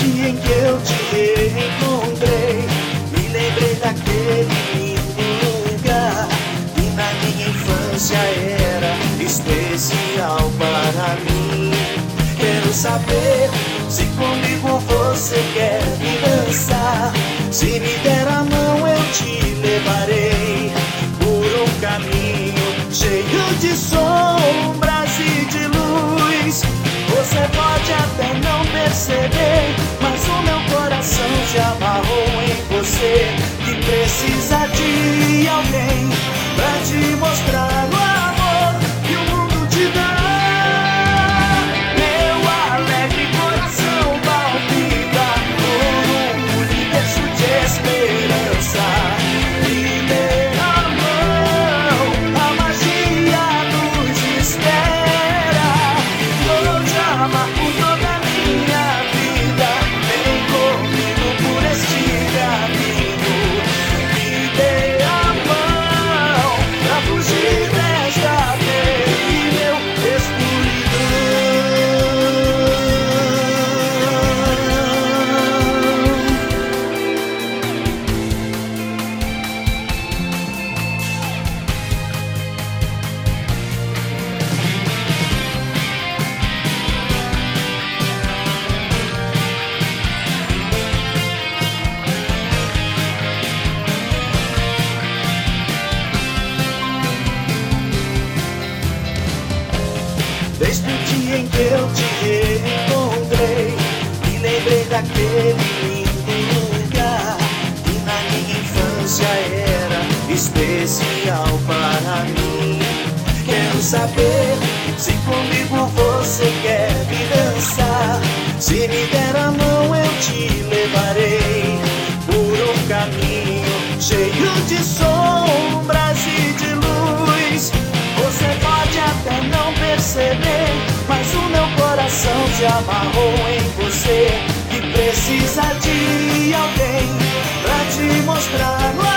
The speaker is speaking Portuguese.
dia em que eu te reencontrei, me lembrei daquele lugar que na minha infância era especial para mim. Quero saber se comigo você quer me dançar. Se me der a mão, eu te levarei por um caminho cheio de sombras e de luz. Você pode até não perceber. Você. Que precisa Desde o dia em que eu te reencontrei, me lembrei daquele lindo lugar que na minha infância era especial para mim. Quero saber se comigo você quer me dançar. Se me der a mão, eu te levarei por um caminho cheio de sombras coração se amarrou em você. Que precisa de alguém pra te mostrar